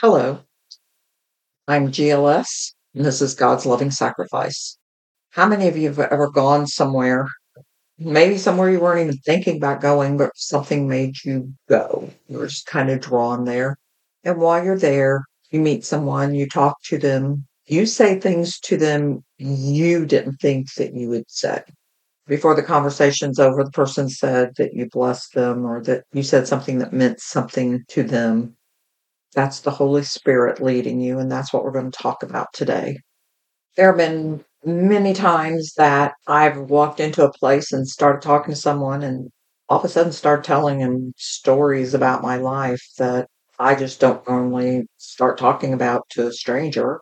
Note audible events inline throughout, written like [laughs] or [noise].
Hello, I'm GLS, and this is God's Loving Sacrifice. How many of you have ever gone somewhere, maybe somewhere you weren't even thinking about going, but something made you go? You were just kind of drawn there. And while you're there, you meet someone, you talk to them, you say things to them you didn't think that you would say. Before the conversation's over, the person said that you blessed them or that you said something that meant something to them. That's the Holy Spirit leading you, and that's what we're going to talk about today. There have been many times that I've walked into a place and started talking to someone and all of a sudden start telling them stories about my life that I just don't normally start talking about to a stranger.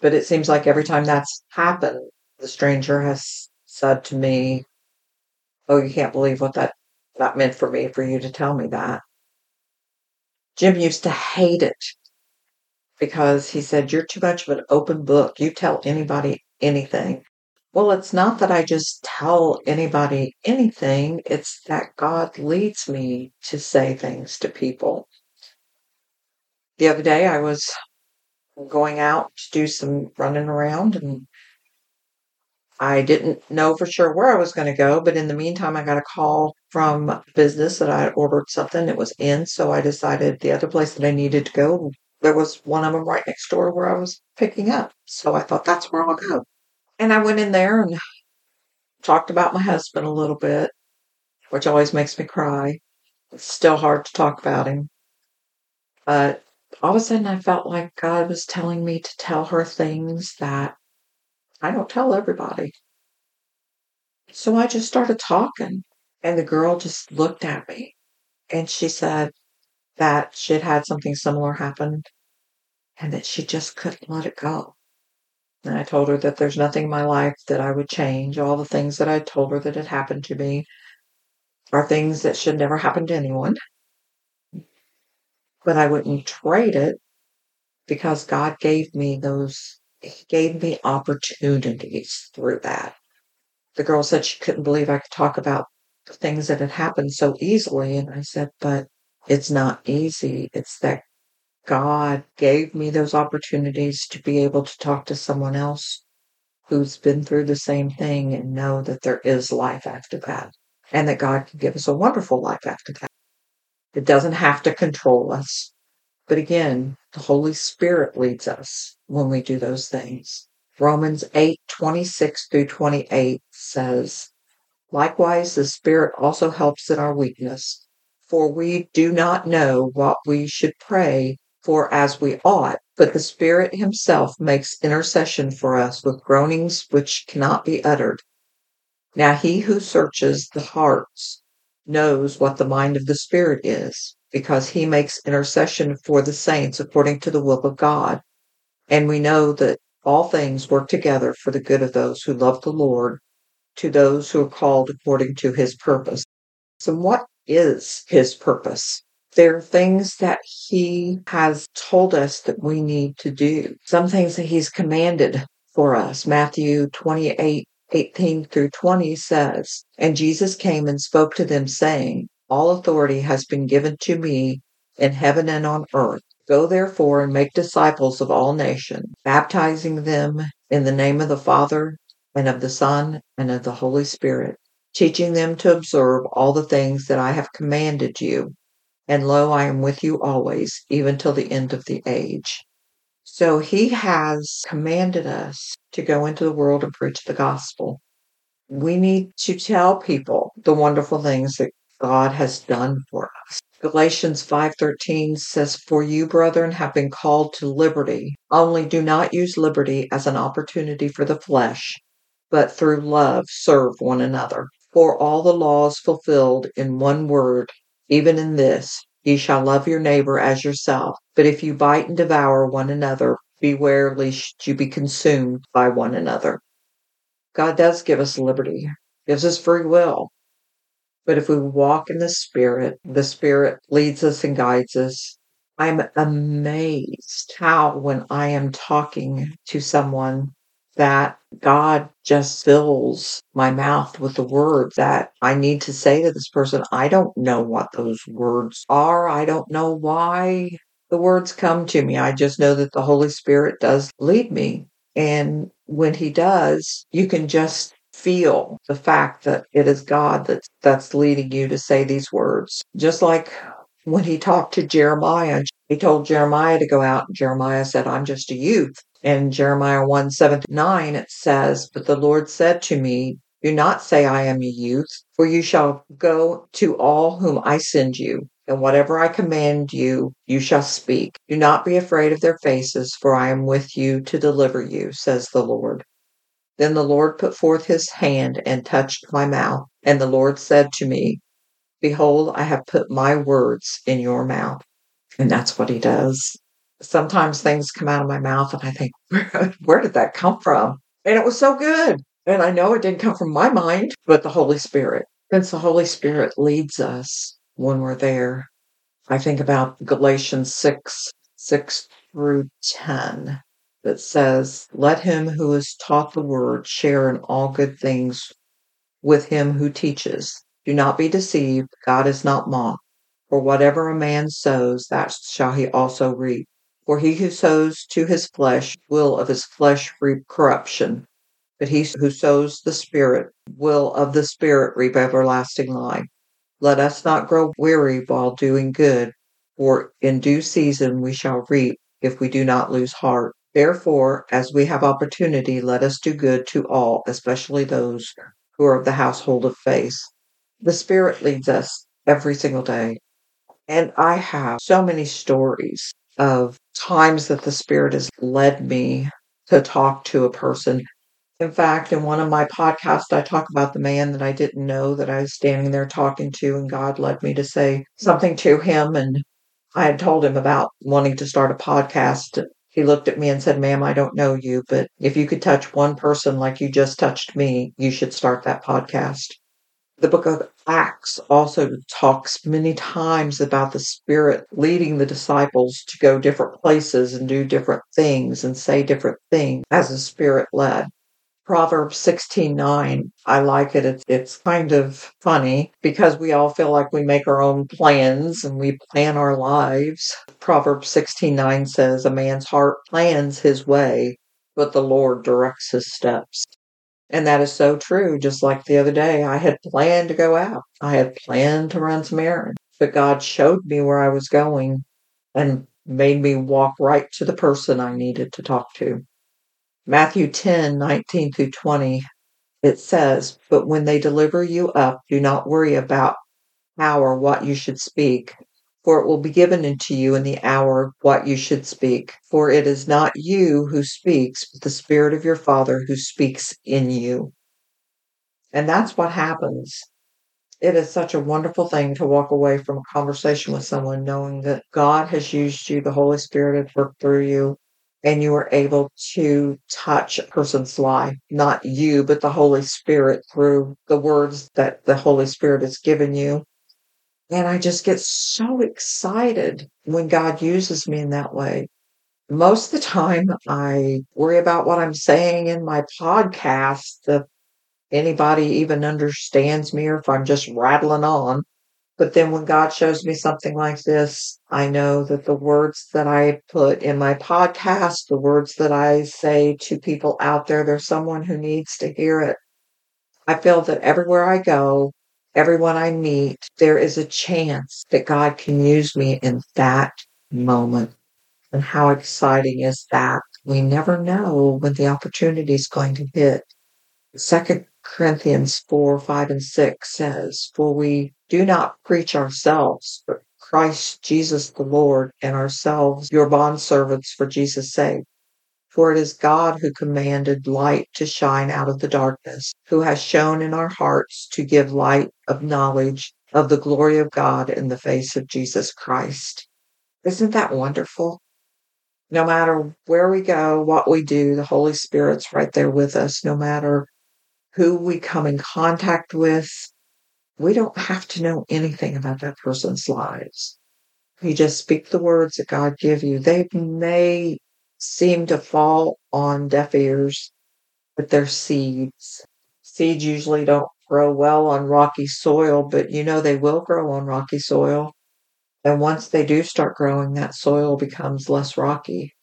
But it seems like every time that's happened, the stranger has said to me, Oh, you can't believe what that, that meant for me for you to tell me that. Jim used to hate it because he said, You're too much of an open book. You tell anybody anything. Well, it's not that I just tell anybody anything, it's that God leads me to say things to people. The other day, I was going out to do some running around and I didn't know for sure where I was going to go, but in the meantime, I got a call from business that I had ordered something. It was in, so I decided the other place that I needed to go, there was one of them right next door where I was picking up. So I thought that's where I'll go. And I went in there and talked about my husband a little bit, which always makes me cry. It's still hard to talk about him. But all of a sudden, I felt like God was telling me to tell her things that I don't tell everybody. So I just started talking, and the girl just looked at me and she said that she'd had something similar happen and that she just couldn't let it go. And I told her that there's nothing in my life that I would change. All the things that I told her that had happened to me are things that should never happen to anyone. But I wouldn't trade it because God gave me those, He gave me opportunities through that. The girl said she couldn't believe I could talk about the things that had happened so easily. And I said, but it's not easy. It's that God gave me those opportunities to be able to talk to someone else who's been through the same thing and know that there is life after that and that God can give us a wonderful life after that. It doesn't have to control us. But again, the Holy Spirit leads us when we do those things. Romans 8 26 through 28 says, Likewise, the Spirit also helps in our weakness, for we do not know what we should pray for as we ought, but the Spirit Himself makes intercession for us with groanings which cannot be uttered. Now, He who searches the hearts knows what the mind of the Spirit is, because He makes intercession for the saints according to the will of God. And we know that all things work together for the good of those who love the Lord, to those who are called according to His purpose. So, what is His purpose? There are things that he has told us that we need to do, some things that he's commanded for us. Matthew 28 18 through 20 says, And Jesus came and spoke to them, saying, All authority has been given to me in heaven and on earth. Go therefore and make disciples of all nations, baptizing them in the name of the Father and of the Son and of the Holy Spirit, teaching them to observe all the things that I have commanded you and lo, I am with you always, even till the end of the age. So he has commanded us to go into the world and preach the gospel. We need to tell people the wonderful things that God has done for us. Galatians 5:13 says, "For you, brethren, have been called to liberty. Only do not use liberty as an opportunity for the flesh, but through love serve one another. For all the laws fulfilled in one word, even in this, ye shall love your neighbor as yourself. But if you bite and devour one another, beware lest you be consumed by one another. God does give us liberty, gives us free will. But if we walk in the Spirit, the Spirit leads us and guides us. I'm amazed how, when I am talking to someone that God just fills my mouth with the words that I need to say to this person. I don't know what those words are. I don't know why the words come to me. I just know that the Holy Spirit does lead me. And when he does, you can just feel the fact that it is God that's that's leading you to say these words. Just like when he talked to Jeremiah, he told Jeremiah to go out. And Jeremiah said, I'm just a youth. In Jeremiah 1 7 9, it says, But the Lord said to me, Do not say I am a youth, for you shall go to all whom I send you, and whatever I command you, you shall speak. Do not be afraid of their faces, for I am with you to deliver you, says the Lord. Then the Lord put forth his hand and touched my mouth. And the Lord said to me, Behold, I have put my words in your mouth. And that's what he does. Sometimes things come out of my mouth and I think, [laughs] where did that come from? And it was so good. And I know it didn't come from my mind, but the Holy Spirit. Since the Holy Spirit leads us when we're there. I think about Galatians 6 6 through 10 that says, Let him who is taught the word share in all good things with him who teaches. Do not be deceived, God is not mocked. For whatever a man sows, that shall he also reap. For he who sows to his flesh will of his flesh reap corruption, but he who sows the Spirit will of the Spirit reap everlasting life. Let us not grow weary while doing good, for in due season we shall reap if we do not lose heart. Therefore, as we have opportunity, let us do good to all, especially those who are of the household of faith. The Spirit leads us every single day. And I have so many stories of times that the Spirit has led me to talk to a person. In fact, in one of my podcasts, I talk about the man that I didn't know that I was standing there talking to, and God led me to say something to him. And I had told him about wanting to start a podcast he looked at me and said, Ma'am, I don't know you, but if you could touch one person like you just touched me, you should start that podcast. The book of Acts also talks many times about the Spirit leading the disciples to go different places and do different things and say different things as the Spirit led. Proverbs 16:9. I like it. It's, it's kind of funny because we all feel like we make our own plans and we plan our lives. Proverbs 16:9 says, "A man's heart plans his way, but the Lord directs his steps." And that is so true. Just like the other day, I had planned to go out. I had planned to run some errands, but God showed me where I was going and made me walk right to the person I needed to talk to. Matthew 10 19 through 20, it says, But when they deliver you up, do not worry about how or what you should speak, for it will be given unto you in the hour what you should speak. For it is not you who speaks, but the Spirit of your Father who speaks in you. And that's what happens. It is such a wonderful thing to walk away from a conversation with someone knowing that God has used you, the Holy Spirit has worked through you, and you are able to touch a person's life, not you, but the Holy Spirit through the words that the Holy Spirit has given you. And I just get so excited when God uses me in that way. Most of the time, I worry about what I'm saying in my podcast, if anybody even understands me or if I'm just rattling on. But then when God shows me something like this, I know that the words that I put in my podcast, the words that I say to people out there, there's someone who needs to hear it. I feel that everywhere I go, everyone I meet, there is a chance that God can use me in that moment. And how exciting is that? We never know when the opportunity is going to hit. Second Corinthians 4, 5, and 6 says, For we do not preach ourselves, but Christ Jesus the Lord, and ourselves your bondservants for Jesus' sake. For it is God who commanded light to shine out of the darkness, who has shown in our hearts to give light of knowledge of the glory of God in the face of Jesus Christ. Isn't that wonderful? No matter where we go, what we do, the Holy Spirit's right there with us, no matter who we come in contact with, we don't have to know anything about that person's lives. You just speak the words that God give you. They may seem to fall on deaf ears, but they're seeds. Seeds usually don't grow well on rocky soil, but you know they will grow on rocky soil. And once they do start growing, that soil becomes less rocky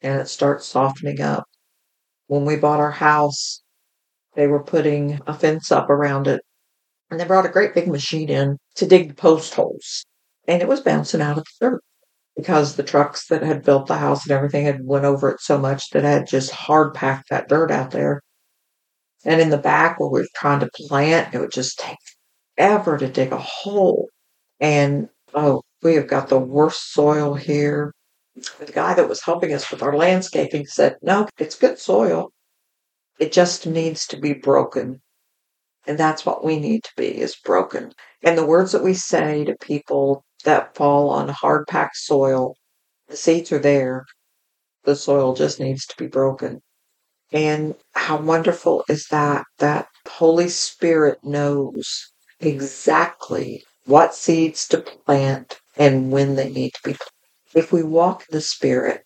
and it starts softening up. When we bought our house, they were putting a fence up around it and they brought a great big machine in to dig the post holes and it was bouncing out of the dirt because the trucks that had built the house and everything had went over it so much that it had just hard packed that dirt out there. And in the back where we were trying to plant, it would just take ever to dig a hole. And oh, we have got the worst soil here. The guy that was helping us with our landscaping said, No, it's good soil. It just needs to be broken. And that's what we need to be is broken. And the words that we say to people that fall on hard packed soil, the seeds are there. The soil just needs to be broken. And how wonderful is that? That Holy Spirit knows exactly what seeds to plant and when they need to be planted. If we walk in the Spirit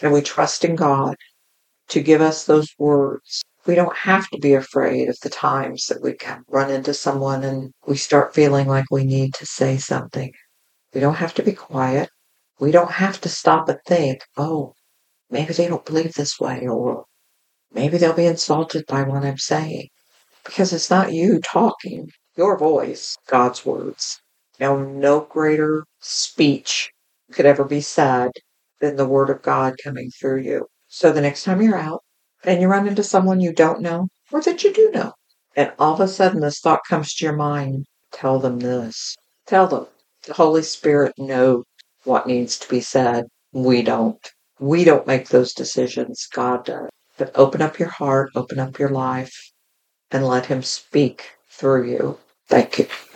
and we trust in God to give us those words, we don't have to be afraid of the times that we run into someone and we start feeling like we need to say something. We don't have to be quiet. We don't have to stop and think, oh, maybe they don't believe this way, or maybe they'll be insulted by what I'm saying. Because it's not you talking, your voice, God's words. Now, no greater speech could ever be said than the word of God coming through you. So the next time you're out and you run into someone you don't know or that you do know, and all of a sudden this thought comes to your mind, tell them this. Tell them the Holy Spirit knows what needs to be said. We don't. We don't make those decisions. God does. But open up your heart, open up your life, and let Him speak through you. Thank you.